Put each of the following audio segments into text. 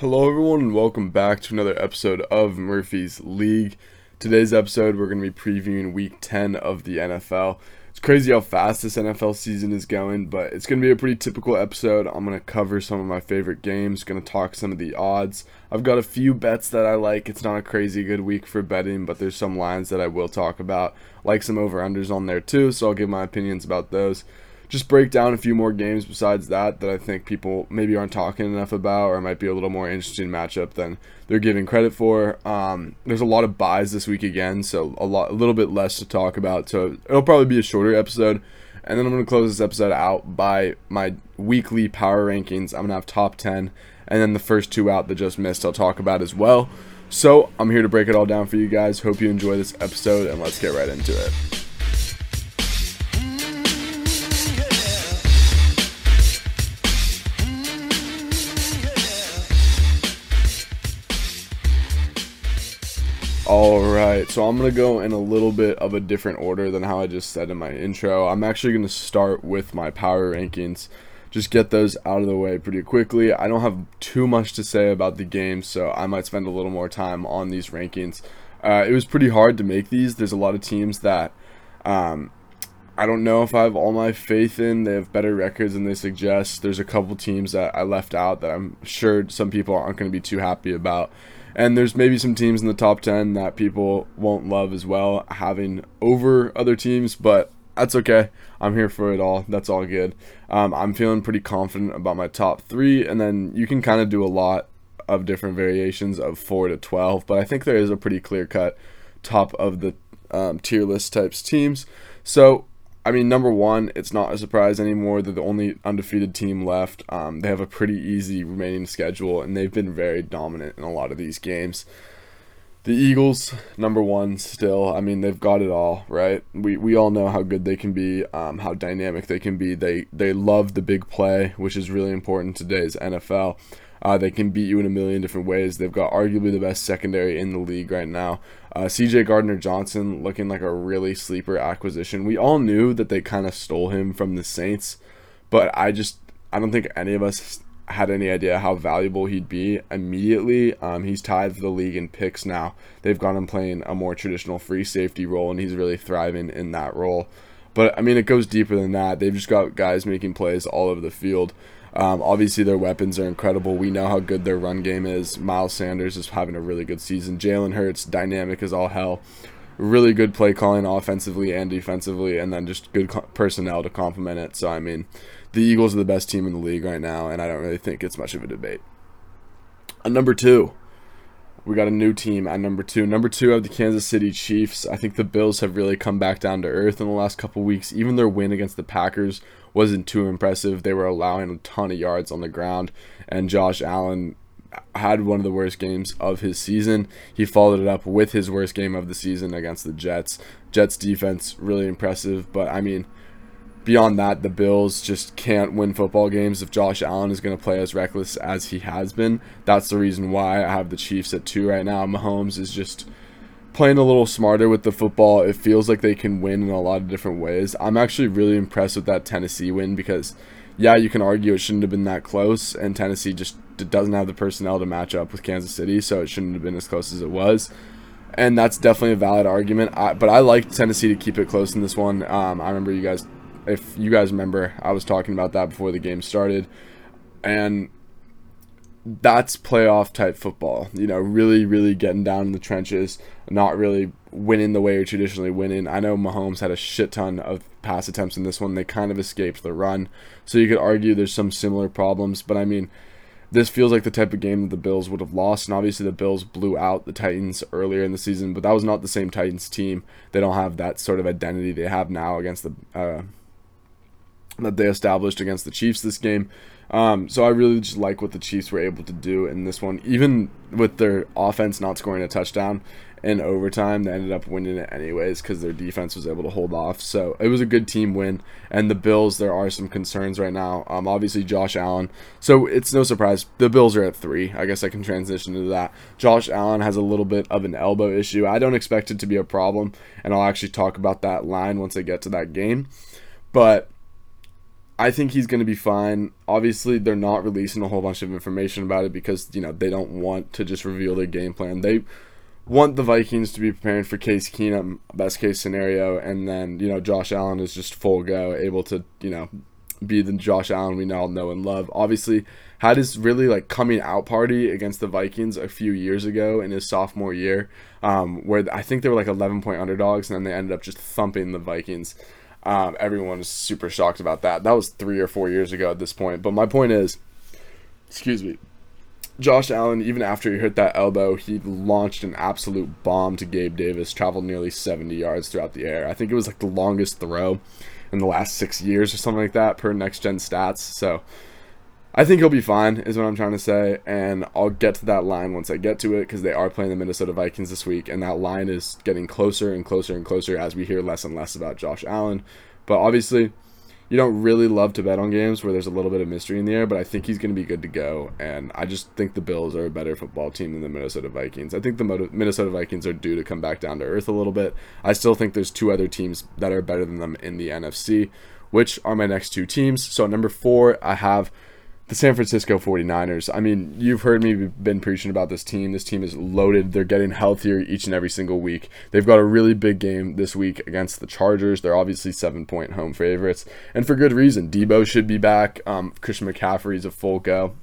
Hello, everyone, and welcome back to another episode of Murphy's League. Today's episode, we're going to be previewing week 10 of the NFL. It's crazy how fast this NFL season is going, but it's going to be a pretty typical episode. I'm going to cover some of my favorite games, going to talk some of the odds. I've got a few bets that I like. It's not a crazy good week for betting, but there's some lines that I will talk about, like some over unders on there too, so I'll give my opinions about those just break down a few more games besides that that I think people maybe aren't talking enough about or might be a little more interesting matchup than they're giving credit for. Um, there's a lot of byes this week again, so a lot a little bit less to talk about. So it'll probably be a shorter episode. And then I'm going to close this episode out by my weekly power rankings. I'm going to have top 10 and then the first two out that just missed I'll talk about as well. So, I'm here to break it all down for you guys. Hope you enjoy this episode and let's get right into it. All right, so I'm to go in a little bit of a different order than how I just said in my intro. I'm actually to start with my power rankings, just get those out of the way pretty quickly. I don't have too much to say about the game, so I might spend a little more time on these rankings. Uh, it was pretty hard to make these. There's a lot of teams that um, I don't know if I have all my faith in. They have better records than they suggest. There's a couple teams that I left out that I'm sure some people aren't to be too happy about. And there's maybe some teams in the top 10 that people won't love as well, having over other teams, but that's okay. I'm here for it all. That's all good. Um, I'm feeling pretty confident about my top three, and then you can kind of do a lot of different variations of 4 to 12, but I think there is a pretty clear cut top of the um, tier list types teams. So I mean, number one, it's not a surprise anymore. They're the only undefeated team left. Um, they have a pretty easy remaining schedule, and they've been very dominant in a lot of these games. The Eagles, number one, still. I mean, they've got it all, right? We we all know how good they can be, um, how dynamic they can be. They they love the big play, which is really important in today's NFL. Uh, they can beat you in a million different ways. They've got arguably the best secondary in the league right now. Uh, CJ Gardner Johnson looking like a really sleeper acquisition. We all knew that they kind of stole him from the Saints, but I just I don't think any of us had any idea how valuable he'd be immediately. Um, he's tied for the league in picks now. They've got him playing a more traditional free safety role, and he's really thriving in that role. But I mean, it goes deeper than that. They've just got guys making plays all over the field. Um, obviously, their weapons are incredible. We know how good their run game is. Miles Sanders is having a really good season. Jalen Hurts, dynamic as all hell. Really good play calling offensively and defensively, and then just good co- personnel to complement it. So, I mean, the Eagles are the best team in the league right now, and I don't really think it's much of a debate. At number two, we got a new team at number two. Number two of the Kansas City Chiefs. I think the Bills have really come back down to earth in the last couple weeks. Even their win against the Packers wasn't too impressive. They were allowing a ton of yards on the ground, and Josh Allen had one of the worst games of his season. He followed it up with his worst game of the season against the Jets. Jets defense really impressive, but I mean beyond that, the Bills just can't win football games if Josh Allen is going to play as reckless as he has been. That's the reason why I have the Chiefs at two right now. Mahomes is just playing a little smarter with the football. It feels like they can win in a lot of different ways. I'm actually really impressed with that Tennessee win because, yeah, you can argue it shouldn't have been that close, and Tennessee just doesn't have the personnel to match up with Kansas City, so it shouldn't have been as close as it was. And that's definitely a valid argument. I, but I like Tennessee to keep it close in this one. Um, I remember you guys if you guys remember, I was talking about that before the game started. And that's playoff type football. You know, really, really getting down in the trenches, not really winning the way you're traditionally winning. I know Mahomes had a shit ton of pass attempts in this one. They kind of escaped the run. So you could argue there's some similar problems. But I mean, this feels like the type of game that the Bills would have lost. And obviously, the Bills blew out the Titans earlier in the season, but that was not the same Titans team. They don't have that sort of identity they have now against the. Uh, that they established against the Chiefs this game. Um, so I really just like what the Chiefs were able to do in this one, even with their offense not scoring a touchdown in overtime. They ended up winning it anyways because their defense was able to hold off. So it was a good team win. And the Bills, there are some concerns right now. Um, obviously Josh Allen. So it's no surprise the Bills are at three. I guess I can transition to that. Josh Allen has a little bit of an elbow issue. I don't expect it to be a problem, and I'll actually talk about that line once I get to that game. But I think he's going to be fine. Obviously, they're not releasing a whole bunch of information about it because, you know, they don't want to just reveal their game plan. They want the Vikings to be preparing for Case Keenum, best case scenario, and then, you know, Josh Allen is just full go, able to, you know, be the Josh Allen we now know and love. Obviously, had his really like coming out party against the Vikings a few years ago in his sophomore year, um, where I think they were like 11 point underdogs, and then they ended up just thumping the Vikings. Um, everyone was super shocked about that. That was three or four years ago at this point. But my point is, excuse me, Josh Allen, even after he hit that elbow, he launched an absolute bomb to Gabe Davis, traveled nearly 70 yards throughout the air. I think it was like the longest throw in the last six years or something like that per next gen stats. So I think he'll be fine, is what I'm trying to say. And I'll get to that line once I get to it because they are playing the Minnesota Vikings this week. And that line is getting closer and closer and closer as we hear less and less about Josh Allen. But obviously, you don't really love to bet on games where there's a little bit of mystery in the air, but I think he's going to be good to go. And I just think the Bills are a better football team than the Minnesota Vikings. I think the Minnesota Vikings are due to come back down to earth a little bit. I still think there's two other teams that are better than them in the NFC, which are my next two teams. So, number four, I have the San Francisco 49ers. I mean, you've heard me been preaching about this team. This team is loaded. They're getting healthier each and every single week. They've got a really big game this week against the Chargers. They're obviously seven point home favorites, and for good reason. Deebo should be back. Um, Christian McCaffrey's a full go,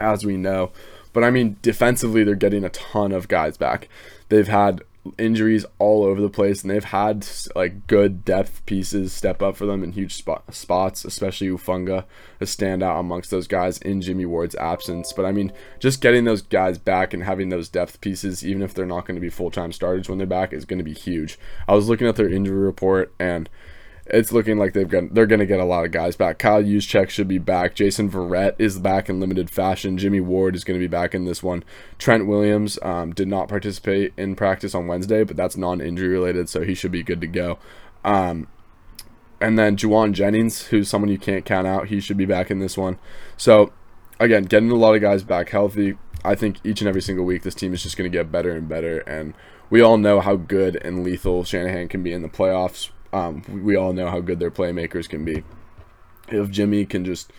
as we know. But I mean, defensively, they're getting a ton of guys back. They've had injuries all over the place, and they've had like good depth pieces step up for them in huge spot, spots, especially Hufanga, a standout amongst those guys in Jimmy Ward's absence. But I mean, just getting those guys back and having those depth pieces, even if they're not going to be full time starters when they're back, is going to be huge. I was looking at their injury report and it's looking like they've got they're going to get a lot of guys back. Kyle Juszczyk should be back. Jason Verrett is back in limited fashion. Jimmy Ward is going to be back in this one. Trent Williams um, did not participate in practice on Wednesday, but that's non-injury related, so he should be good to go. Um, and then Jauan Jennings, who's someone you can't count out, he should be back in this one. So again, getting a lot of guys back healthy. I think each and every single week this team is just going to get better and better, and we all know how good and lethal Shanahan can be in the playoffs um, we all know how good their playmakers can be. If Jimmy can just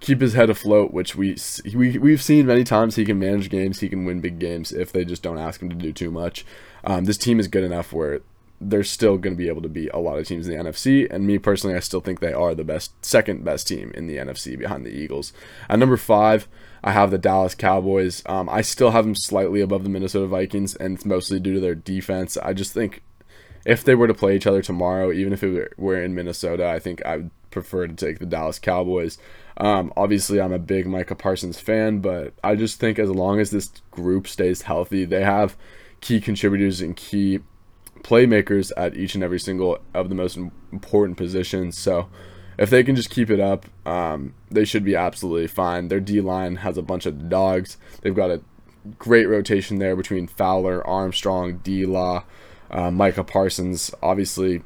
keep his head afloat, which we we we've seen many times, he can manage games, he can win big games if they just don't ask him to do too much. Um, this team is good enough where they're still going to be able to beat a lot of teams in the NFC. And me personally, I still think they are the best, second best team in the NFC behind the Eagles. At number five, I have the Dallas Cowboys. Um, I still have them slightly above the Minnesota Vikings, and it's mostly due to their defense. I just think if they were to play each other tomorrow, even if it were in Minnesota, I think I would prefer to take the Dallas Cowboys. Um, obviously, I'm a big Micah Parsons fan, but I just think as long as this group stays healthy, they have key contributors and key playmakers at each and every single of the most important positions. So if they can just keep it up, um, they should be absolutely fine. Their D line has a bunch of dogs. They've got a great rotation there between Fowler, Armstrong, D Law uh, Micah Parsons, obviously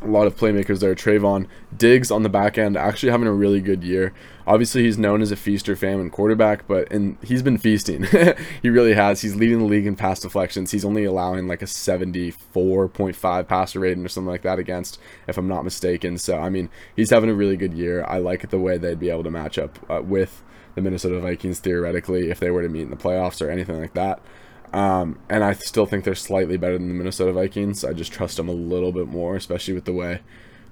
a lot of playmakers there. Trevon Diggs on the back end, actually having a really good year. Obviously, he's known as a feaster famine quarterback, but and he's been feasting. he really has. He's leading the league in pass deflections. He's only allowing like a 74.5 passer rating or something like that against, if I'm not mistaken. So I mean, he's having a really good year. I like it the way they'd be able to match up uh, with the Minnesota Vikings theoretically if they were to meet in the playoffs or anything like that. Um, and I still think they're slightly better than the Minnesota Vikings. I just trust them a little bit more, especially with the way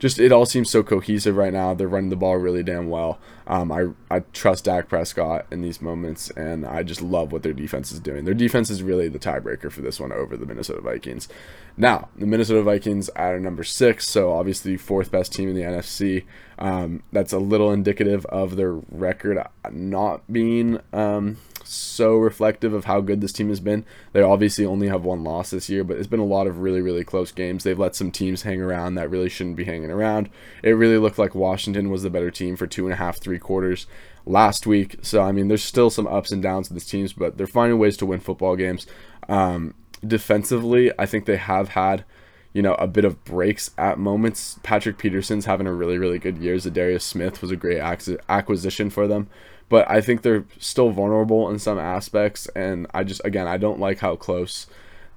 just it all seems so cohesive right now. They're running the ball really damn well. Um, I I trust Dak Prescott in these moments, and I just love what their defense is doing. Their defense is really the tiebreaker for this one over the Minnesota Vikings. Now the Minnesota Vikings at number six, so obviously fourth best team in the NFC. Um, that's a little indicative of their record not being um, so reflective of how good this team has been. They obviously only have one loss this year, but it's been a lot of really, really close games. They've let some teams hang around that really shouldn't be hanging around. It really looked like Washington was the better team for two and a half, three quarters last week. So, I mean, there's still some ups and downs with this teams, but they're finding ways to win football games. Um, defensively, I think they have had you know, a bit of breaks at moments. Patrick Peterson's having a really, really good year. Za'Darius Smith was a great acquisition for them but I think they're still vulnerable in some aspects. And I just, again, I don't like how close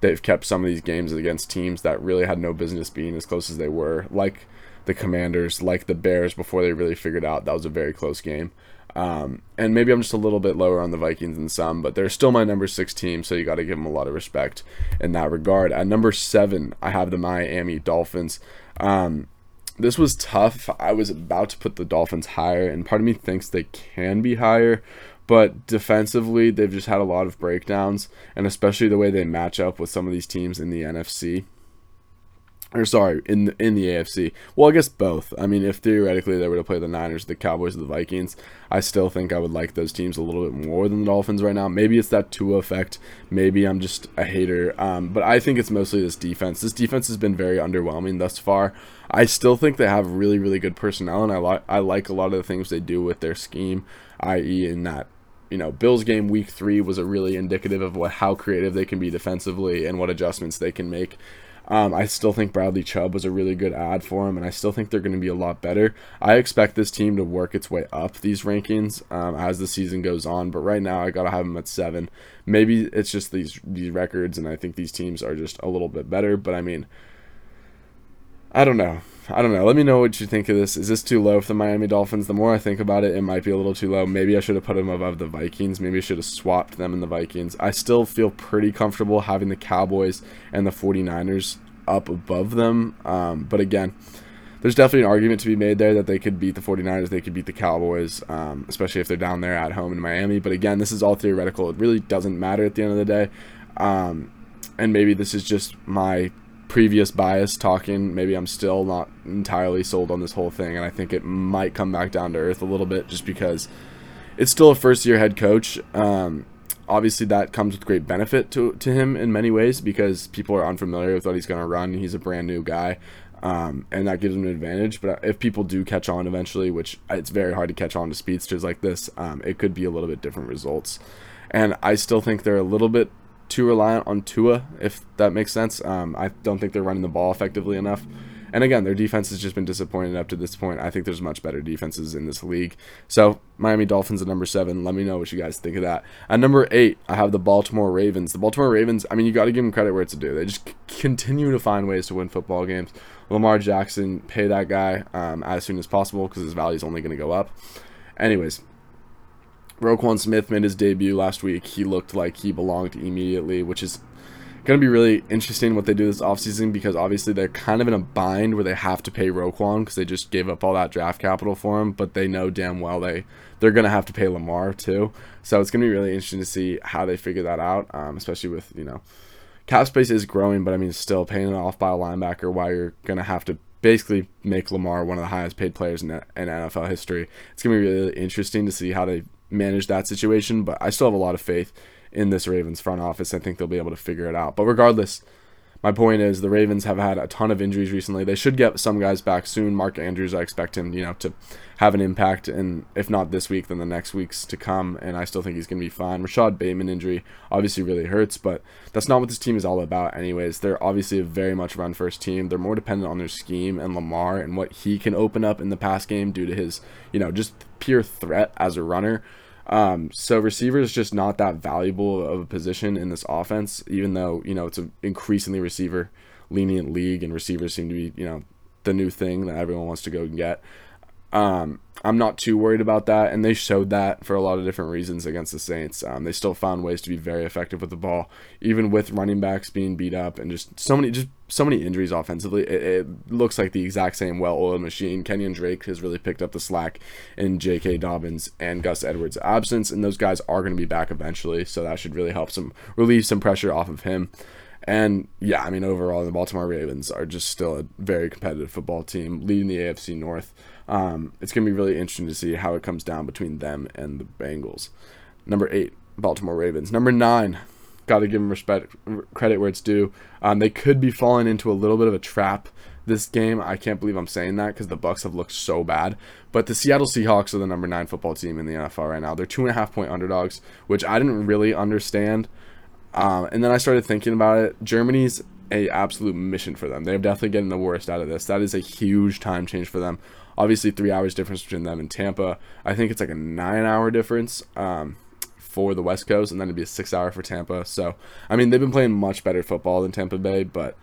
they've kept some of these games against teams that really had no business being as close as they were, like the Commanders, like the Bears before they really figured out that was a very close game. Um, and maybe I'm just a little bit lower on the Vikings than some, but they're still my number six team, so you got to give them a lot of respect in that regard. At number seven, I have the Miami Dolphins. Um, this was tough. I was about to put the Dolphins higher, and part of me thinks they can be higher, but defensively, they've just had a lot of breakdowns, and especially the way they match up with some of these teams in the NFC or sorry, in the, in the AFC. Well, I guess both. I mean, if theoretically they were to play the Niners, the Cowboys, the Vikings, I still think I would like those teams a little bit more than the Dolphins right now. Maybe it's that Tua effect. Maybe I'm just a hater. Um, but I think it's mostly this defense. This defense has been very underwhelming thus far. I still think they have really, really good personnel, and I like I like a lot of the things they do with their scheme, i.e., in that you know, Bills game week three was a really indicative of what how creative they can be defensively and what adjustments they can make. Um, I still think Bradley Chubb was a really good add for him, and I still think they're going to be a lot better. I expect this team to work its way up these rankings um, as the season goes on, but right now I got to have them at seven. Maybe it's just these these records, and I think these teams are just a little bit better. But I mean, I don't know. I don't know. Let me know what you think of this. Is this too low for the Miami Dolphins? The more I think about it, it might be a little too low. Maybe I should have put them above the Vikings. Maybe I should have swapped them in the Vikings. I still feel pretty comfortable having the Cowboys and the 49ers up above them. Um, but again, there's definitely an argument to be made there that they could beat the 49ers, they could beat the Cowboys, um, especially if they're down there at home in Miami. But again, this is all theoretical. It really doesn't matter at the end of the day. Um, and maybe this is just my previous bias talking. Maybe I'm still not entirely sold on this whole thing, and I think it might come back down to earth a little bit just because it's still a first year head coach. Um, obviously, that comes with great benefit to, to him in many ways because people are unfamiliar with what he's going to run. He's a brand new guy. Um, and that gives him an advantage. But if people do catch on eventually, which it's very hard to catch on to speedsters like this, um, it could be a little bit different results. And I still think they're a little bit too reliant on Tua, if that makes sense. Um, I don't think they're running the ball effectively enough. And again, their defense has just been disappointed up to this point. I think there's much better defenses in this league. So Miami Dolphins at number seven. Let me know what you guys think of that. At number eight, I have the Baltimore Ravens. The Baltimore Ravens. I mean, you got to give them credit where it's due. They just continue to find ways to win football games. Lamar Jackson, pay that guy um, as soon as possible because his value is only going to go up. Anyways, Roquan Smith made his debut last week. He looked like he belonged immediately, which is going to be really interesting what they do this offseason because obviously they're kind of in a bind where they have to pay Roquan because they just gave up all that draft capital for him, but they know damn well they they're going to have to pay Lamar too. So it's going to be really interesting to see how they figure that out, um, especially with, you know, cap space is growing, but I mean, still paying it off by a linebacker while you're going to have to basically make Lamar one of the highest paid players in, in NFL history. It's going to be really interesting to see how they manage that situation, but I still have a lot of faith in this Ravens front office. I think they'll be able to figure it out. But regardless, my point is the Ravens have had a ton of injuries recently. They should get some guys back soon. Mark Andrews, I expect him, you know, to have an impact, and if not this week, then the next weeks to come. And I still think he's going to be fine. Rashod Bateman injury obviously really hurts, but that's not what this team is all about, anyways. They're obviously a very much run first team. They're more dependent on their scheme and Lamar and what he can open up in the pass game due to his, you know, just pure threat as a runner. Um, so receiver is just not that valuable of a position in this offense, even though you know it's an increasingly receiver lenient league, and receivers seem to be you know the new thing that everyone wants to go and get. Um, I'm not too worried about that, and they showed that for a lot of different reasons against the Saints. Um, they still found ways to be very effective with the ball, even with running backs being beat up and just so many just so many injuries offensively. It, it looks like the exact same well-oiled machine. Kenyan Drake has really picked up the slack in J.K. Dobbins and Gus Edwards' absence, and those guys are going to be back eventually, so that should really help some relieve some pressure off of him. And yeah, I mean, overall, the Baltimore Ravens are just still a very competitive football team, leading the AFC North. Um, it's going to be really interesting to see how it comes down between them and the Bengals. Number eight, Baltimore Ravens. Number nine, got to give them respect, credit where it's due. Um, they could be falling into a little bit of a trap this game. I can't believe I'm saying that because the Bucs have looked so bad. But the Seattle Seahawks are the number nine football team in the NFL right now. They're two and a half point underdogs, which I didn't really understand um, and then I started thinking about it. Germany's a absolute mission for them. They're definitely getting the worst out of this. That is a huge time change for them. Obviously, three hours difference between them and Tampa. I think it's like a nine-hour difference um, for the West Coast, and then it'd be a six-hour for Tampa. So, I mean, they've been playing much better football than Tampa Bay, but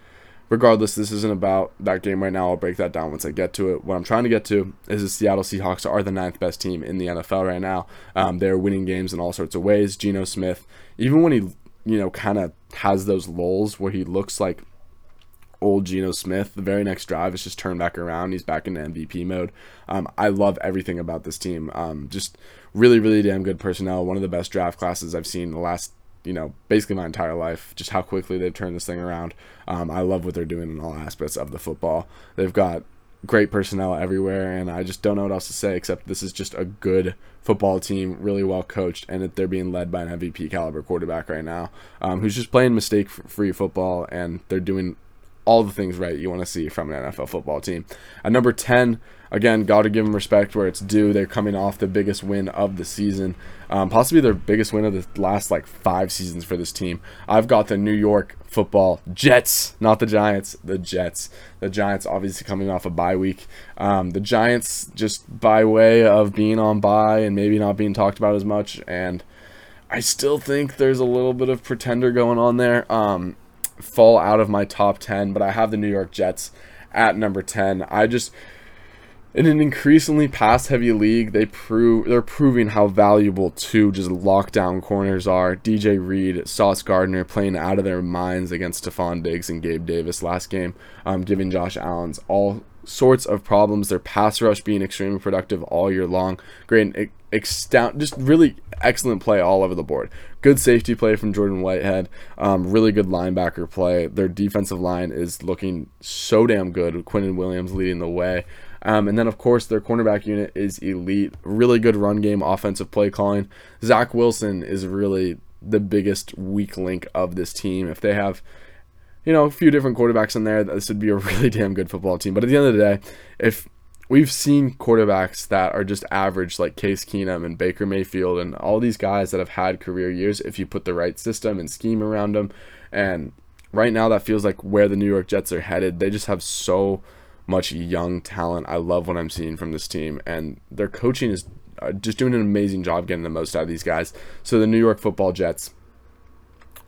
regardless, this isn't about that game right now. I'll break that down once I get to it. What I'm trying to get to is the Seattle Seahawks are the ninth best team in the NFL right now. Um, they're winning games in all sorts of ways. Geno Smith, even when he, you know, kind of has those lulls where he looks like old Geno Smith. The very next drive is just turned back around. He's back in MVP mode. Um, I love everything about this team. Um, just really, really damn good personnel. One of the best draft classes I've seen in the last, you know, basically my entire life. Just how quickly they've turned this thing around. Um, I love what they're doing in all aspects of the football. They've got great personnel everywhere, and I just don't know what else to say except this is just a good football team, really well coached, and they're being led by an MVP caliber quarterback right now, um, who's just playing mistake-free football, and they're doing all the things right you want to see from an NFL football team. At number 10, again, got to give them respect where it's due. They're coming off the biggest win of the season, um, possibly their biggest win of the last like five seasons for this team. I've got the New York Football Jets, not the Giants, the Jets. The Giants obviously coming off a bye week. Um, the Giants just by way of being on bye and maybe not being talked about as much, and I still think there's a little bit of pretender going on there. Um, fall out of my top 10, but I have the New York Jets at number 10. I just in an increasingly pass heavy league, they prove they're proving how valuable two just lockdown corners are. DJ Reed, Sauce Gardner playing out of their minds against Stefon Diggs and Gabe Davis last game, um, giving Josh Allen's all sorts of problems. Their pass rush being extremely productive all year long. Great, extent, just really excellent play all over the board. Good safety play from Jordan Whitehead. Um, really good linebacker play. Their defensive line is looking so damn good. Quinnen Williams leading the way. Um, and then, of course, their cornerback unit is elite. Really good run game, offensive play calling. Zach Wilson is really the biggest weak link of this team. If they have you know, a few different quarterbacks in there. This would be a really damn good football team. But at the end of the day, if we've seen quarterbacks that are just average, like Case Keenum and Baker Mayfield and all these guys that have had career years, if you put the right system and scheme around them. And right now, that feels like where the New York Jets are headed. They just have so much young talent. I love what I'm seeing from this team. And their coaching is uh, just doing an amazing job getting the most out of these guys. So the New York football Jets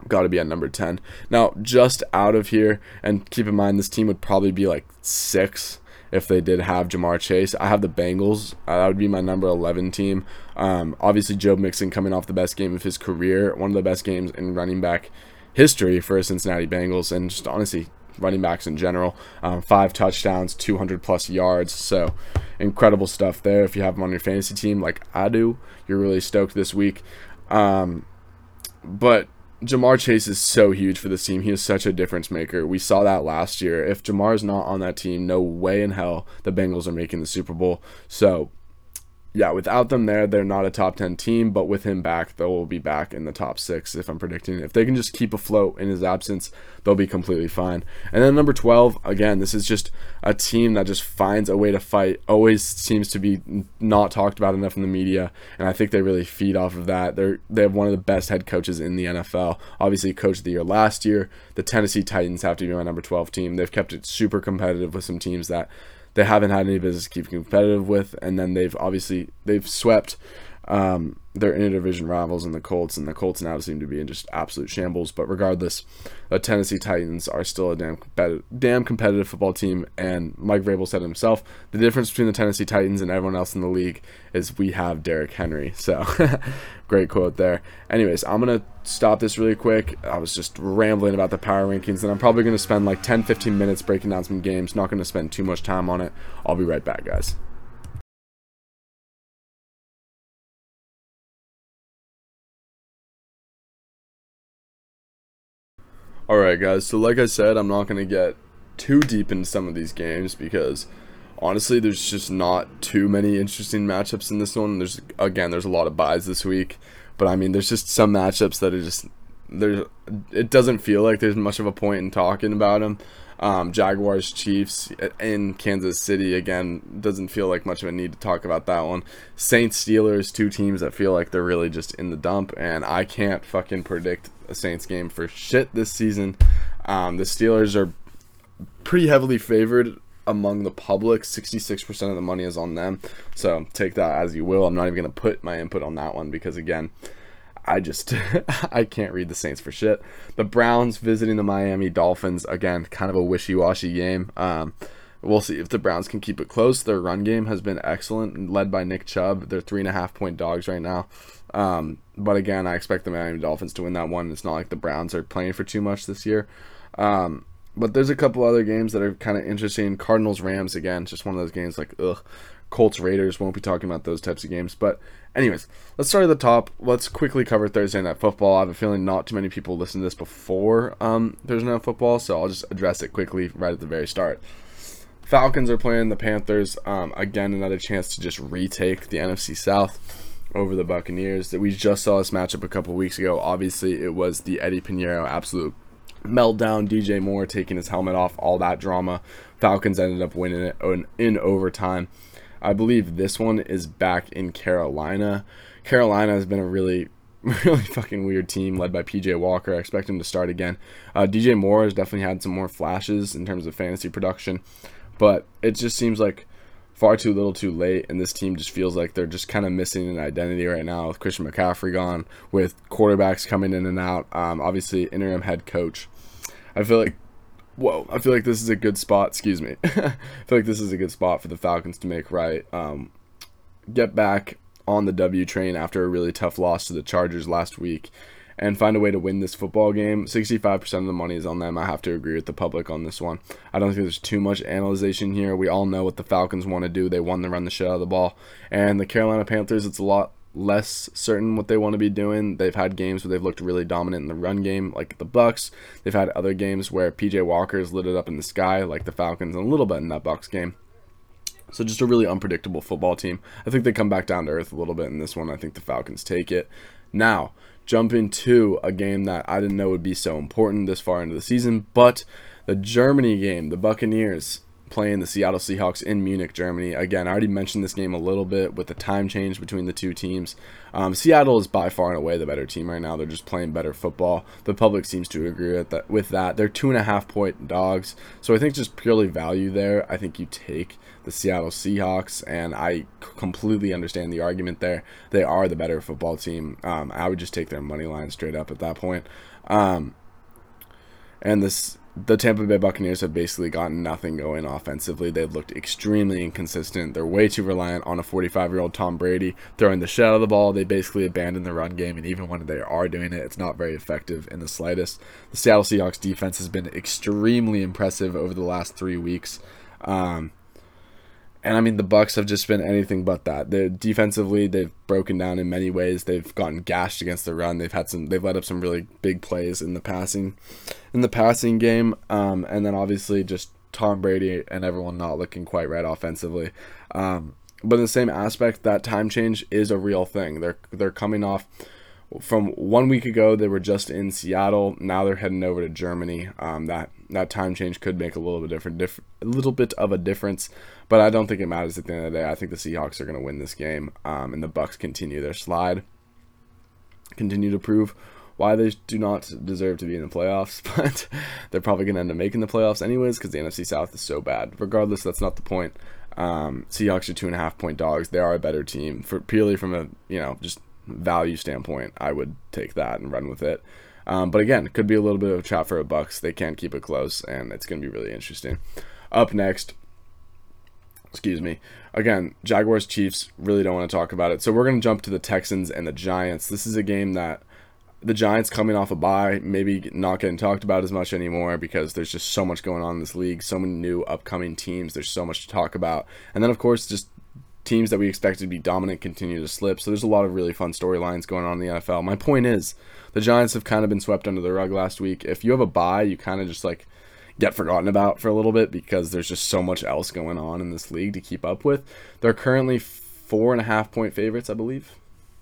got to be at number 10. Now, just out of here, and keep in mind this team would probably be like six if they did have Ja'Marr Chase. I have the Bengals. Uh, that would be my number 11 team. Um, obviously, Joe Mixon coming off the best game of his career, one of the best games in running back history for Cincinnati Bengals, and just honestly, running backs in general. Um, five touchdowns, 200 plus yards. So incredible stuff there. If you have them on your fantasy team, like I do, you're really stoked this week. Um, but Ja'Marr Chase is so huge for this team. He is such a difference maker. We saw that last year. If Ja'Marr is not on that team, no way in hell the Bengals are making the Super Bowl. So yeah, without them there, they're not a top 10 team, but with him back, they will be back in the top six if I'm predicting. If they can just keep afloat in his absence, they'll be completely fine. And then number 12, again, this is just a team that just finds a way to fight, always seems to be not talked about enough in the media, and I think they really feed off of that. They're, they have one of the best head coaches in the NFL. Obviously, coach of the year last year. The Tennessee Titans have to be my number 12 team. They've kept it super competitive with some teams that they haven't had any business keeping competitive with, and then they've obviously they've swept um, their interdivision rivals in the Colts, and the Colts now seem to be in just absolute shambles. But regardless, the Tennessee Titans are still a damn competitive, damn competitive football team. And Mike Vrabel said himself, the difference between the Tennessee Titans and everyone else in the league is we have Derrick Henry. So, great quote there. Anyways, I'm gonna stop this really quick. I was just rambling about the power rankings, and I'm probably gonna spend like 10, 15 minutes breaking down some games. Not gonna spend too much time on it. I'll be right back, guys. Alright, guys, so like I said, I'm not going to get too deep into some of these games because honestly, there's just not too many interesting matchups in this one. There's, again, there's a lot of byes this week, but I mean, there's just some matchups that are just, there's, it doesn't feel like there's much of a point in talking about them. Um, Jaguars Chiefs in Kansas City again doesn't feel like much of a need to talk about that one. Saints Steelers, two teams that feel like they're really just in the dump, and I can't fucking predict a Saints game for shit this season. Um, the Steelers are pretty heavily favored among the public. 66% of the money is on them. So take that as you will. I'm not even going to put my input on that one because, again, I just I can't read the Saints for shit. The Browns visiting the Miami Dolphins again, kind of a wishy-washy game. Um, we'll see if the Browns can keep it close. Their run game has been excellent, led by Nick Chubb. They're three and a half point dogs right now. Um, but again, I expect the Miami Dolphins to win that one. It's not like the Browns are playing for too much this year. Um, but there's a couple other games that are kind of interesting. Cardinals Rams again, just one of those games like ugh. Colts Raiders won't be talking about those types of games. But anyways, let's start at the top. Let's quickly cover Thursday night football. I have a feeling not too many people listen to this before um, Thursday night football, so I'll just address it quickly right at the very start. Falcons are playing the Panthers. Um, again, another chance to just retake the NFC South over the Buccaneers. That we just saw this matchup a couple weeks ago. Obviously, it was the Eddie Piñeiro absolute meltdown. DJ Moore taking his helmet off, all that drama. Falcons ended up winning it in, in overtime. I believe this one is back in Carolina. Carolina has been a really really fucking weird team led by PJ Walker. I expect him to start again. Uh, DJ Moore has definitely had some more flashes in terms of fantasy production, but it just seems like far too little too late and this team just feels like they're just kind of missing an identity right now with christian mccaffrey gone with quarterbacks coming in and out um, obviously interim head coach. I feel like whoa i feel like this is a good spot excuse me. I feel like this is a good spot for the falcons to make right um, get back on the w train after a really tough loss to the chargers last week and find a way to win this football game. 65% of the money is on them. I have to agree with the public on this one. I don't think there's too much analyzation here. We all know what the Falcons want to do. They want to run the shit out of the ball. And the Carolina Panthers, it's a lot less certain what they want to be doing. They've had games where they've looked really dominant in the run game, like the Bucs. They've had other games where PJ Walker's lit it up in the sky, like the Falcons, and a little bit in that Bucs game. So just a really unpredictable football team. I think they come back down to earth a little bit in this one. I think the Falcons take it. Now, jump into a game that I didn't know would be so important this far into the season, but the Germany game, the Buccaneers playing the Seattle Seahawks in Munich, Germany. Again, I already mentioned this game a little bit with the time change between the two teams. Um, Seattle is by far and away the better team right now. They're just playing better football. The public seems to agree with that. With that, they're two and a half point dogs. So I think just purely value there. I think you take the Seattle Seahawks, and I completely understand the argument there. They are the better football team. Um, I would just take their money line straight up at that point. Um, and this the Tampa Bay Buccaneers have basically gotten nothing going offensively. They've looked extremely inconsistent. They're way too reliant on a 45 year old Tom Brady throwing the shit out of the ball. They basically abandon the run game, and even when they are doing it, it's not very effective in the slightest. The Seattle Seahawks defense has been extremely impressive over the last three weeks. Um, and I mean, the Bucs have just been anything but that. They're defensively, they've broken down in many ways. They've gotten gashed against the run. They've had some. They've led up some really big plays in the passing, in the passing game. Um, and then obviously just Tom Brady and everyone not looking quite right offensively. Um, but in the same aspect, that time change is a real thing. They're they're coming off from one week ago they were just in Seattle. Now they're heading over to Germany. Um, that that time change could make a little bit different, diff- a little bit of a difference, but I don't think it matters at the end of the day. I think the Seahawks are going to win this game, um, and the Bucs continue their slide, continue to prove why they do not deserve to be in the playoffs, but they're probably going to end up making the playoffs anyways because the NFC South is so bad. Regardless, that's not the point. Um, Seahawks are two and a half point dogs. They are a better team for purely from a you know just value standpoint, I would take that and run with it. Um, but again, could be a little bit of a trap for a Bucs. They can't keep it close, and it's going to be really interesting. Up next, excuse me. Again, Jaguars Chiefs. Really don't want to talk about it. So we're going to jump to the Texans and the Giants. This is a game that the Giants coming off a bye, maybe not getting talked about as much anymore because there's just so much going on in this league, so many new upcoming teams. There's so much to talk about, and then of course just teams that we expected to be dominant continue to slip. So there's a lot of really fun storylines going on in the NFL. My point is, the Giants have kind of been swept under the rug last week. If you have a bye, you kind of just like get forgotten about for a little bit because there's just so much else going on in this league to keep up with. They're currently four and a half point favorites, I believe.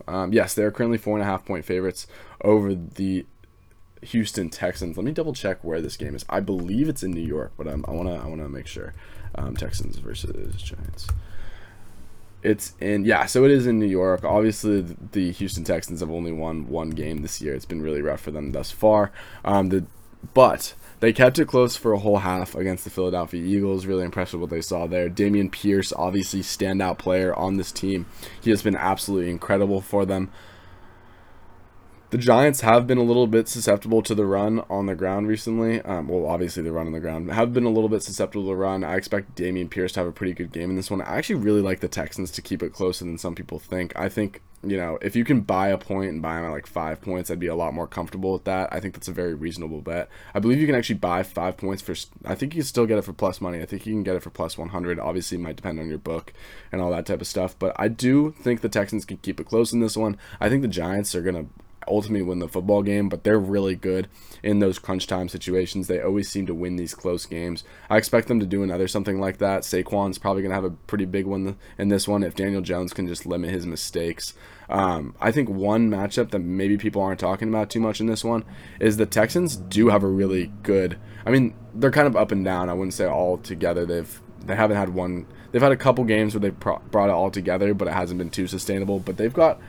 Um, yes, they're currently four and a half point favorites over the Houston Texans. Let me double check where this game is. I believe it's in New York, but I'm, I wanna I wanna make sure. Um, Texans versus Giants. It's in yeah, so it is in New York. Obviously, the Houston Texans have only won one game this year. It's been really rough for them thus far. Um, the but they kept it close for a whole half against the Philadelphia Eagles. Really impressed with what they saw there. Dameon Pierce, obviously standout player on this team. He has been absolutely incredible for them. The Giants have been a little bit susceptible to the run on the ground recently. Um, well, obviously the run on the ground have been a little bit susceptible to the run. I expect Dameon Pierce to have a pretty good game in this one. I actually really like the Texans to keep it closer than some people think. I think you know if you can buy a point and buy them at like five points, I'd be a lot more comfortable with that. I think that's a very reasonable bet. I believe you can actually buy five points for. I think you can still get it for plus money. I think you can get it for plus one hundred. Obviously, it might depend on your book and all that type of stuff. But I do think the Texans can keep it close in this one. I think the Giants are gonna ultimately win the football game, but they're really good in those crunch time situations. They always seem to win these close games. I expect them to do another something like that. Saquon's probably going to have a pretty big one in this one if Daniel Jones can just limit his mistakes. Um, I think one matchup that maybe people aren't talking about too much in this one is the Texans do have a really good. I mean, they're kind of up and down. I wouldn't say all together. They've they haven't had one. They've had a couple games where they've brought it all together, but it hasn't been too sustainable. But they've got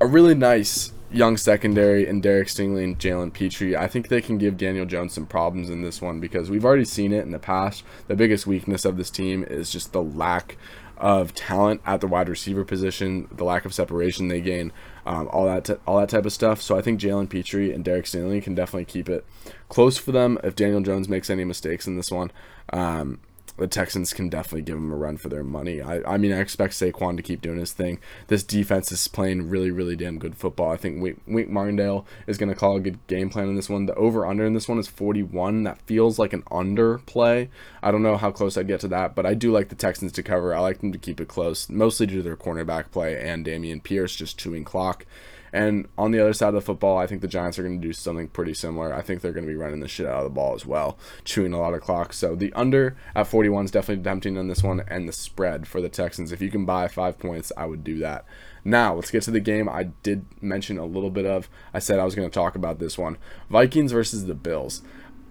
a really nice young secondary and Derek Stingley and Jalen Pitre, I think they can give Daniel Jones some problems in this one because we've already seen it in the past. The biggest weakness of this team is just the lack of talent at the wide receiver position, the lack of separation they gain, um, all that t- all that type of stuff. So I think Jalen Pitre and Derek Stingley can definitely keep it close for them if Daniel Jones makes any mistakes in this one. Um, the Texans can definitely give them a run for their money. I, I mean, I expect Saquon to keep doing his thing. This defense is playing really, really damn good football. I think Wink, Wink Martindale is going to call a good game plan in this one. The over under in this one is 41. That feels like an under play. I don't know how close I'd get to that, but I do like the Texans to cover. I like them to keep it close, mostly due to their cornerback play and Dameon Pierce just chewing clock. And on the other side of the football, I think the Giants are going to do something pretty similar. I think they're going to be running the shit out of the ball as well, chewing a lot of clock. So the under at 41 is definitely tempting on this one, and the spread for the Texans. If you can buy five points, I would do that. Now, let's get to the game I did mention a little bit of. I said I was going to talk about this one Vikings versus the Bills.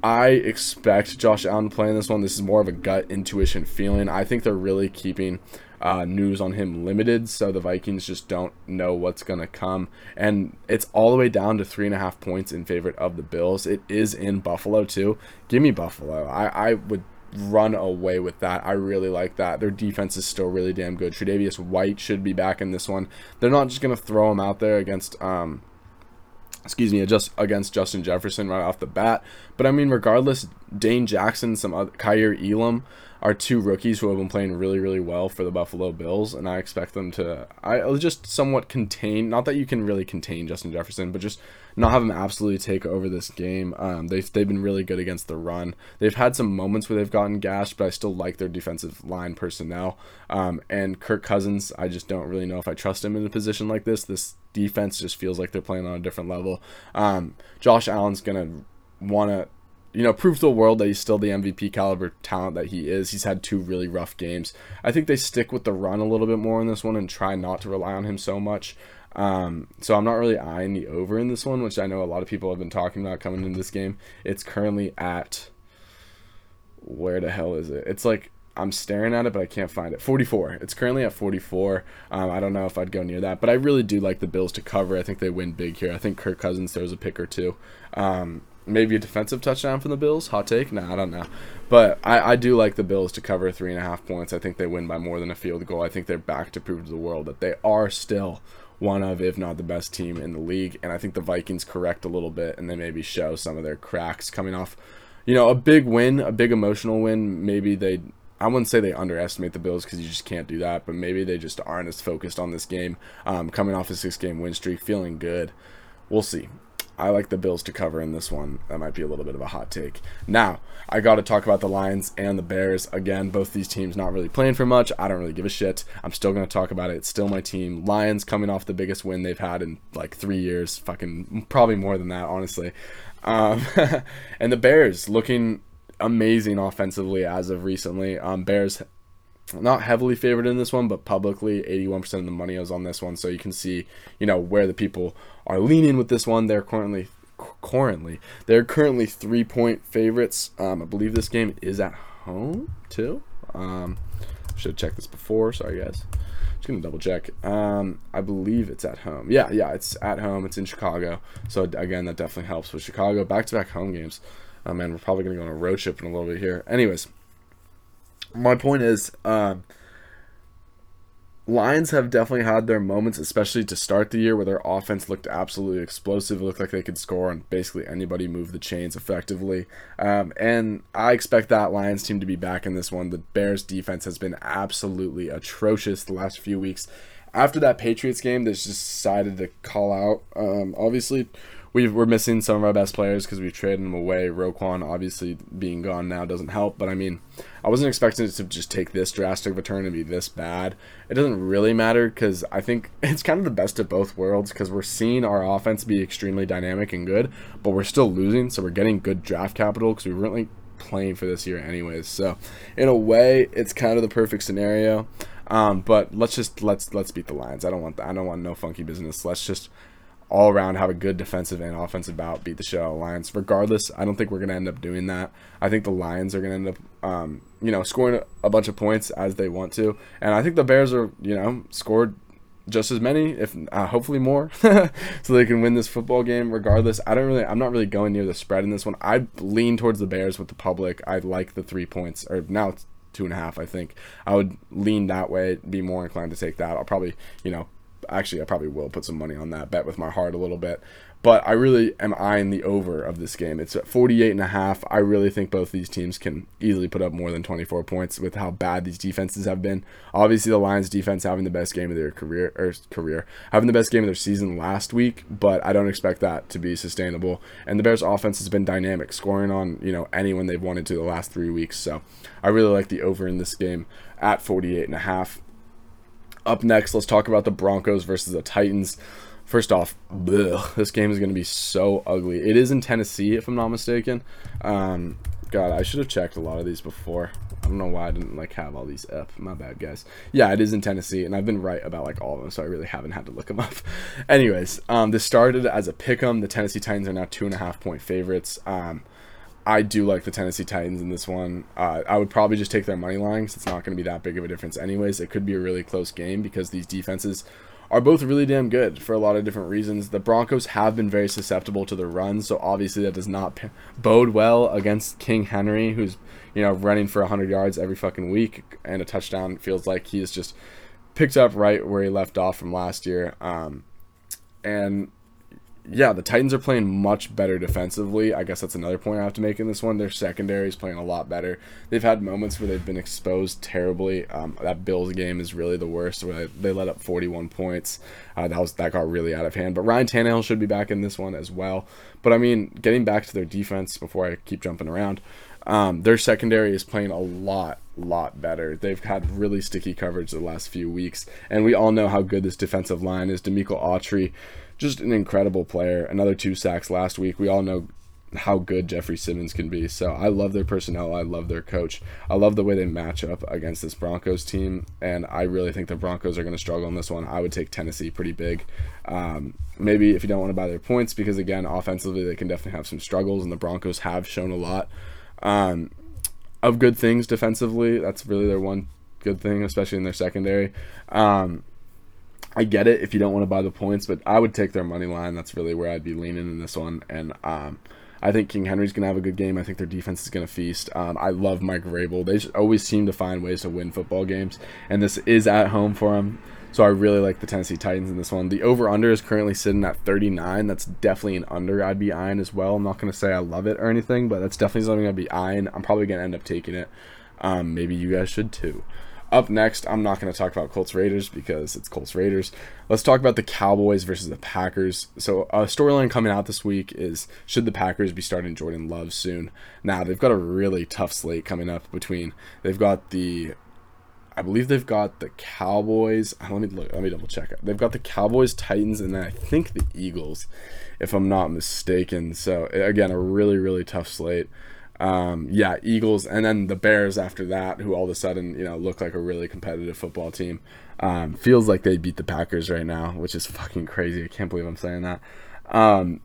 I expect Josh Allen to play in this one. This is more of a gut intuition feeling. I think they're really keeping uh, news on him limited, so the Vikings just don't know what's going to come. And it's all the way down to three and a half points in favor of the Bills. It is in Buffalo, too. Give me Buffalo. I, I would run away with that. I really like that. Their defense is still really damn good. Tre'Davious White should be back in this one. They're not just going to throw him out there against. Um, excuse me, just against Justin Jefferson right off the bat. But I mean, regardless, Dane Jackson, some other Kaiir Elam, are two rookies who have been playing really, really well for the Buffalo Bills, and I expect them to. I just somewhat contain. Not that you can really contain Justin Jefferson, but just not have him absolutely take over this game. Um, they've they've been really good against the run. They've had some moments where they've gotten gashed, but I still like their defensive line personnel. Um, and Kirk Cousins, I just don't really know if I trust him in a position like this. This defense just feels like they're playing on a different level. Um, Josh Allen's gonna want to you know, prove to the world that he's still the MVP caliber talent that he is. He's had two really rough games. I think they stick with the run a little bit more in this one and try not to rely on him so much. Um, so I'm not really eyeing the over in this one, which I know a lot of people have been talking about coming into this game. It's currently at where the hell is it? It's like I'm staring at it, but I can't find it. 44. It's currently at 44. Um, I don't know if I'd go near that, but I really do like the Bills to cover. I think they win big here. I think Kirk Cousins throws a pick or two. Um, maybe a defensive touchdown from the Bills. Hot take? No, I don't know. But I, I do like the Bills to cover three and a half points. I think they win by more than a field goal. I think they're back to prove to the world that they are still one of, if not the best team in the league. And I think the Vikings correct a little bit and they maybe show some of their cracks coming off, you know, a big win, a big emotional win. Maybe they, I wouldn't say they underestimate the Bills because you just can't do that, but maybe they just aren't as focused on this game. Um, coming off a six game win streak, feeling good. We'll see. I like the Bills to cover in this one. That might be a little bit of a hot take. Now, I got to talk about the Lions and the Bears. Again, both these teams not really playing for much. I don't really give a shit. I'm still going to talk about it. It's still my team. Lions coming off the biggest win they've had in like three years. Fucking probably more than that, honestly. Um, and the Bears looking amazing offensively as of recently. Um, Bears not heavily favored in this one, but publicly 81% of the money is on this one. So you can see, you know, where the people are leaning with this one. They're currently currently they're currently three point favorites. Um, I believe this game is at home too. Um, should have checked this before. Sorry guys. Just gonna double check. Um, I believe it's at home. Yeah, yeah, it's at home. It's in Chicago. So again, that definitely helps with Chicago. Back to back home games. Oh man, we're probably gonna go on a road trip in a little bit here. Anyways, my point is, um, Lions have definitely had their moments, especially to start the year, where their offense looked absolutely explosive. It looked like they could score on basically anybody, move the chains effectively. Um, and I expect that Lions team to be back in this one. The Bears defense has been absolutely atrocious the last few weeks. After that Patriots game, they just decided to call out. Um, obviously, we are missing some of our best players because we traded them away. Roquan obviously being gone now doesn't help, but I mean, I wasn't expecting it to just take this drastic of a turn and be this bad. It doesn't really matter because I think it's kind of the best of both worlds because we're seeing our offense be extremely dynamic and good, but we're still losing, so we're getting good draft capital because we weren't like playing for this year anyways. So in a way, it's kind of the perfect scenario. Um, but let's just let's let's beat the Lions. I don't want that. I don't want no funky business. Let's just all around have a good defensive and offensive bout, beat the shit out of Lions. Regardless, I don't think we're going to end up doing that. I think the Lions are going to end up, um, you know, scoring a bunch of points as they want to, and I think the Bears are, you know, scored just as many, if uh, hopefully more, so they can win this football game. Regardless, I don't really, I'm not really going near the spread in this one. I lean towards the Bears with the public. I like the three points, or now it's two and a half. I think I would lean that way, be more inclined to take that. I'll probably, you know, actually I probably will put some money on that bet with my heart a little bit. But I really am eyeing the over of this game. It's at 48 and a half. I really think both these teams can easily put up more than 24 points with how bad these defenses have been. Obviously, the Lions defense having the best game of their career or career, having the best game of their season last week, but I don't expect that to be sustainable. And the Bears offense has been dynamic, scoring on, you know, anyone they've wanted to the last 3 weeks. So, I really like the over in this game at 48 and a half. Up next, let's talk about the Broncos versus the Titans. First off, bleh, this game is going to be so ugly. It is in Tennessee, if I'm not mistaken. Um, God, I should have checked a lot of these before. I don't know why I didn't like have all these up. My bad, guys. Yeah, it is in Tennessee, and I've been right about like all of them, so I really haven't had to look them up. Anyways, um, this started as a pick 'em. The Tennessee Titans are now two and a half point favorites. Um, I do like the Tennessee Titans in this one. Uh, I would probably just take their money line because it's not going to be that big of a difference, anyways. It could be a really close game because these defenses are both really damn good for a lot of different reasons. The Broncos have been very susceptible to the run, so obviously that does not bode well against King Henry, who's you know running for 100 yards every fucking week and a touchdown. Feels like he's just picked up right where he left off from last year. Um, and yeah, the Titans are playing much better defensively. I guess that's another point I have to make in this one. Their secondary is playing a lot better. They've had moments where they've been exposed terribly. Um, that Bills game is really the worst, where they, they let up 41 points. Uh, that was that got really out of hand. But Ryan Tannehill should be back in this one as well. But I mean, getting back to their defense before I keep jumping around, um, their secondary is playing a lot, lot better. They've had really sticky coverage the last few weeks, and we all know how good this defensive line is. Denico Autry just an incredible player. Another two sacks last week. We all know how good Jeffrey Simmons can be. So I love their personnel. I love their coach. I love the way they match up against this Broncos team. And I really think the Broncos are going to struggle in this one. I would take Tennessee pretty big. Um, maybe if you don't want to buy their points, because again, offensively, they can definitely have some struggles, and the Broncos have shown a lot um, of good things defensively. That's really their one good thing, especially in their secondary. Um, I get it if you don't want to buy the points, but I would take their money line. That's really where I'd be leaning in this one. And um, I think King Henry's going to have a good game. I think their defense is going to feast. Um, I love Mike Vrabel. They always seem to find ways to win football games, and this is at home for them. So I really like the Tennessee Titans in this one. The over under is currently sitting at 39. That's definitely an under I'd be eyeing as well. I'm not going to say I love it or anything, but that's definitely something I'd be eyeing. I'm probably going to end up taking it. Um, maybe you guys should too. Up next, I'm not going to talk about Colts Raiders because it's Colts Raiders. Let's talk about the Cowboys versus the Packers. So, a storyline coming out this week is should the Packers be starting Jordan Love soon? Now, they've got a really tough slate coming up between, they've got the I believe they've got the Cowboys. Uh, let me look. Let me double check. They've got the Cowboys, Titans, and then I think the Eagles, if I'm not mistaken. So again, a really really tough slate. Um, yeah, Eagles, and then the Bears after that, who all of a sudden you know look like a really competitive football team. Um, feels like they beat the Packers right now, which is fucking crazy. I can't believe I'm saying that. Um,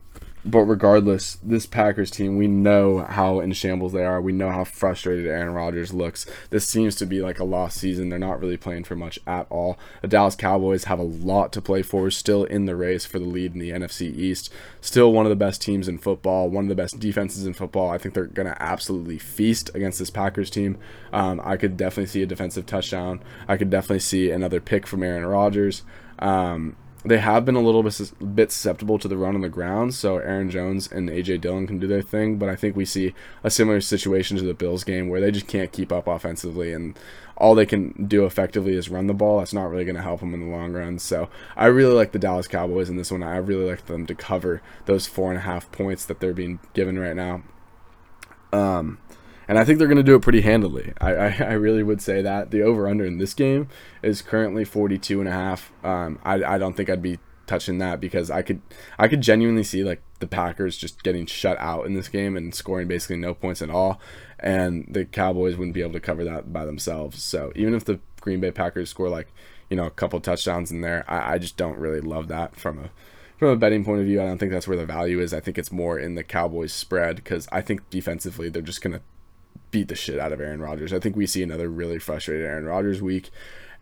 but regardless, this Packers team, we know how in shambles they are. We know how frustrated Aaron Rodgers looks. This seems to be like a lost season. They're not really playing for much at all. The Dallas Cowboys have a lot to play for, still in the race for the lead in the NFC East. Still one of the best teams in football, one of the best defenses in football. I think they're going to absolutely feast against this Packers team. Um, I could definitely see a defensive touchdown. I could definitely see another pick from Aaron Rodgers. Um, they have been a little bit, bit susceptible to the run on the ground, so Aaron Jones and AJ Dillon can do their thing. But I think we see a similar situation to the Bills game where they just can't keep up offensively, and all they can do effectively is run the ball. That's not really going to help them in the long run. So I really like the Dallas Cowboys in this one. I really like them to cover those four and a half points that they're being given right now. Um, and I think they're going to do it pretty handily. I, I, I, really would say that the over under in this game is currently 42 and a half. Um, I, I don't think I'd be touching that because I could I could genuinely see like the Packers just getting shut out in this game and scoring basically no points at all, and the Cowboys wouldn't be able to cover that by themselves. So even if the Green Bay Packers score like you know a couple touchdowns in there, I, I just don't really love that from a from a betting point of view. I don't think that's where the value is. I think it's more in the Cowboys spread because I think defensively they're just gonna beat the shit out of Aaron Rodgers. I think we see another really frustrated Aaron Rodgers week.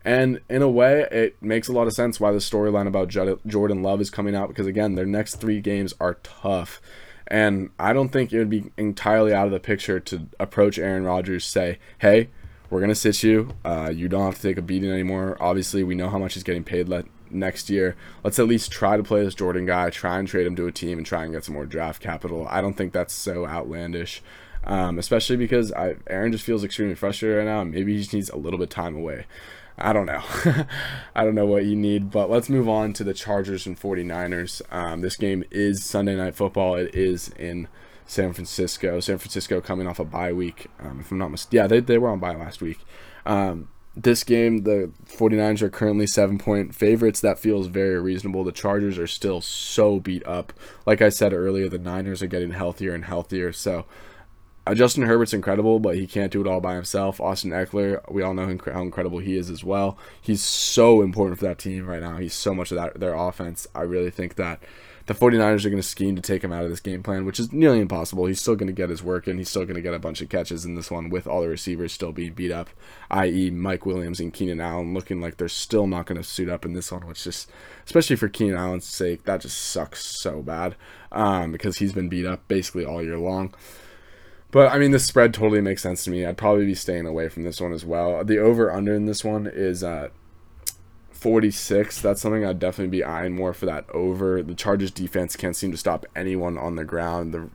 And in a way, it makes a lot of sense why the storyline about Jordan Love is coming out because, again, their next three games are tough. And I don't think it would be entirely out of the picture to approach Aaron Rodgers, say, hey, we're going to sit you. Uh, you don't have to take a beating anymore. Obviously, we know how much he's getting paid next year. Let's at least try to play this Jordan guy, try and trade him to a team and try and get some more draft capital. I don't think that's so outlandish um, especially because I, Aaron just feels extremely frustrated right now. Maybe he just needs a little bit time away. I don't know. I don't know what you need, but let's move on to the Chargers and 49ers. Um, this game is Sunday Night Football. It is in San Francisco. San Francisco coming off a bye week. Um, if I'm not mistaken, yeah, they, they were on bye last week. Um, this game, the 49ers are currently seven point favorites. That feels very reasonable. The Chargers are still so beat up. Like I said earlier, the Niners are getting healthier and healthier. So uh, Justin Herbert's incredible, but he can't do it all by himself. Austin Ekeler, we all know how incredible he is as well. He's so important for that team right now. He's so much of that their offense. I really think that the 49ers are going to scheme to take him out of this game plan, which is nearly impossible. He's still going to get his work in. He's still going to get a bunch of catches in this one with all the receivers still being beat up, i.e., Mike Williams and Keenan Allen looking like they're still not going to suit up in this one, which just, especially for Keenan Allen's sake, that just sucks so bad um, because he's been beat up basically all year long. But I mean, the spread totally makes sense to me. I'd probably be staying away from this one as well. The over under in this one is uh, 46. That's something I'd definitely be eyeing more for that over. The Chargers defense can't seem to stop anyone on the ground. The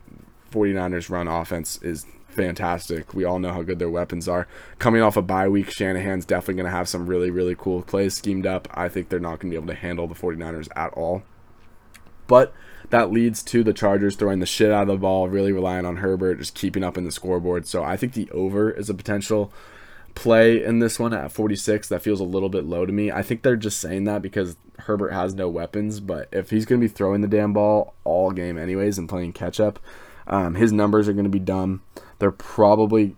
49ers run offense is fantastic. We all know how good their weapons are. Coming off a bye week, Shanahan's definitely going to have some really, really cool plays schemed up. I think they're not going to be able to handle the 49ers at all. But that leads to the Chargers throwing the shit out of the ball, really relying on Herbert, just keeping up in the scoreboard. So I think the over is a potential play in this one at 46. That feels a little bit low to me. I think they're just saying that because Herbert has no weapons, but if he's going to be throwing the damn ball all game anyways and playing catch up, um, his numbers are going to be dumb. They're probably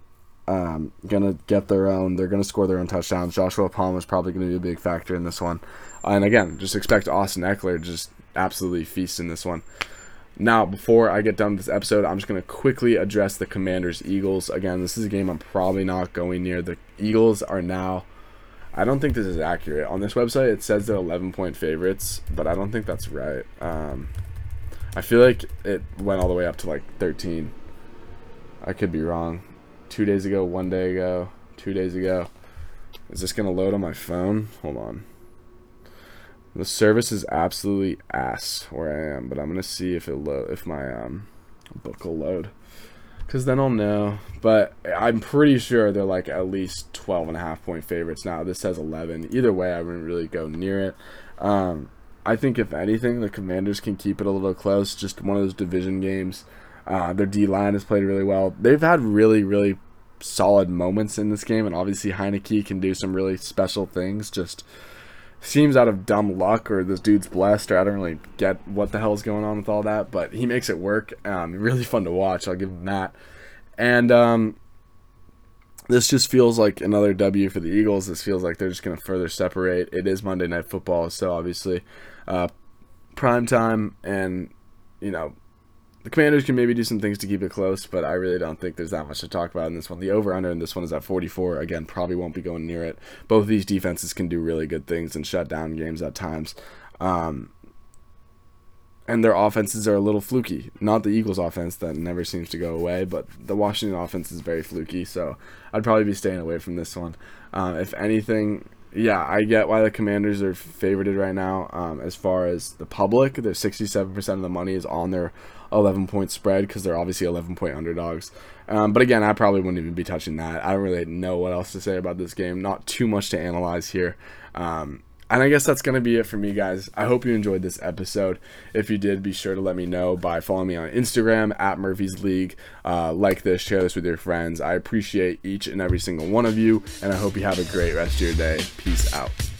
um, to get their own. They're to score their own touchdowns. Joshua Palmer is probably to be a big factor in this one. And again, just expect Austin Ekeler just absolutely feast in this one. Now, before I get done with this episode, I'm just to quickly address the Commanders Eagles. Again, this is a game I'm probably not going near. The Eagles are now, I don't think this is accurate. On this website, it says they're 11 point favorites, but I don't think that's right. Um, I feel like it went all the way up to like 13. I could be wrong. Two days ago, one day ago, two days ago. Is this going to load on my phone? Hold on. The service is absolutely ass where I am, but I'm gonna see if it lo- if my um book will load, cause then I'll know. But I'm pretty sure they're like at least 12 and a half point favorites now. This says 11. Either way, I wouldn't really go near it. Um, I think if anything, the Commanders can keep it a little close. Just one of those division games. Uh, their D line has played really well. They've had really, really solid moments in this game, and obviously Heinicke can do some really special things. Just seems out of dumb luck or this dude's blessed or I don't really get what the hell's going on with all that, but he makes it work. Um, really fun to watch. I'll give him that. And um, this just feels like another W for the Eagles. This feels like they're just going to further separate. It is Monday Night Football, so obviously uh, prime time and you know the Commanders can maybe do some things to keep it close, but I really don't think there's that much to talk about in this one. The over under in this one is at 44. Again, probably won't be going near it. Both of these defenses can do really good things and shut down games at times. Um, and their offenses are a little fluky. Not the Eagles' offense that never seems to go away, but the Washington offense is very fluky. So I'd probably be staying away from this one. Uh, if anything, yeah, I get why the Commanders are favorited right now. Um, as far as the public, their 67% of the money is on their 11 point spread because they're obviously 11 point underdogs. Um, but again, I probably wouldn't even be touching that. I don't really know what else to say about this game. Not too much to analyze here. Um, and I guess that's going to be it for me, guys. I hope you enjoyed this episode. If you did, be sure to let me know by following me on Instagram at Murphy's League. Uh, like this, share this with your friends. I appreciate each and every single one of you, and I hope you have a great rest of your day. Peace out.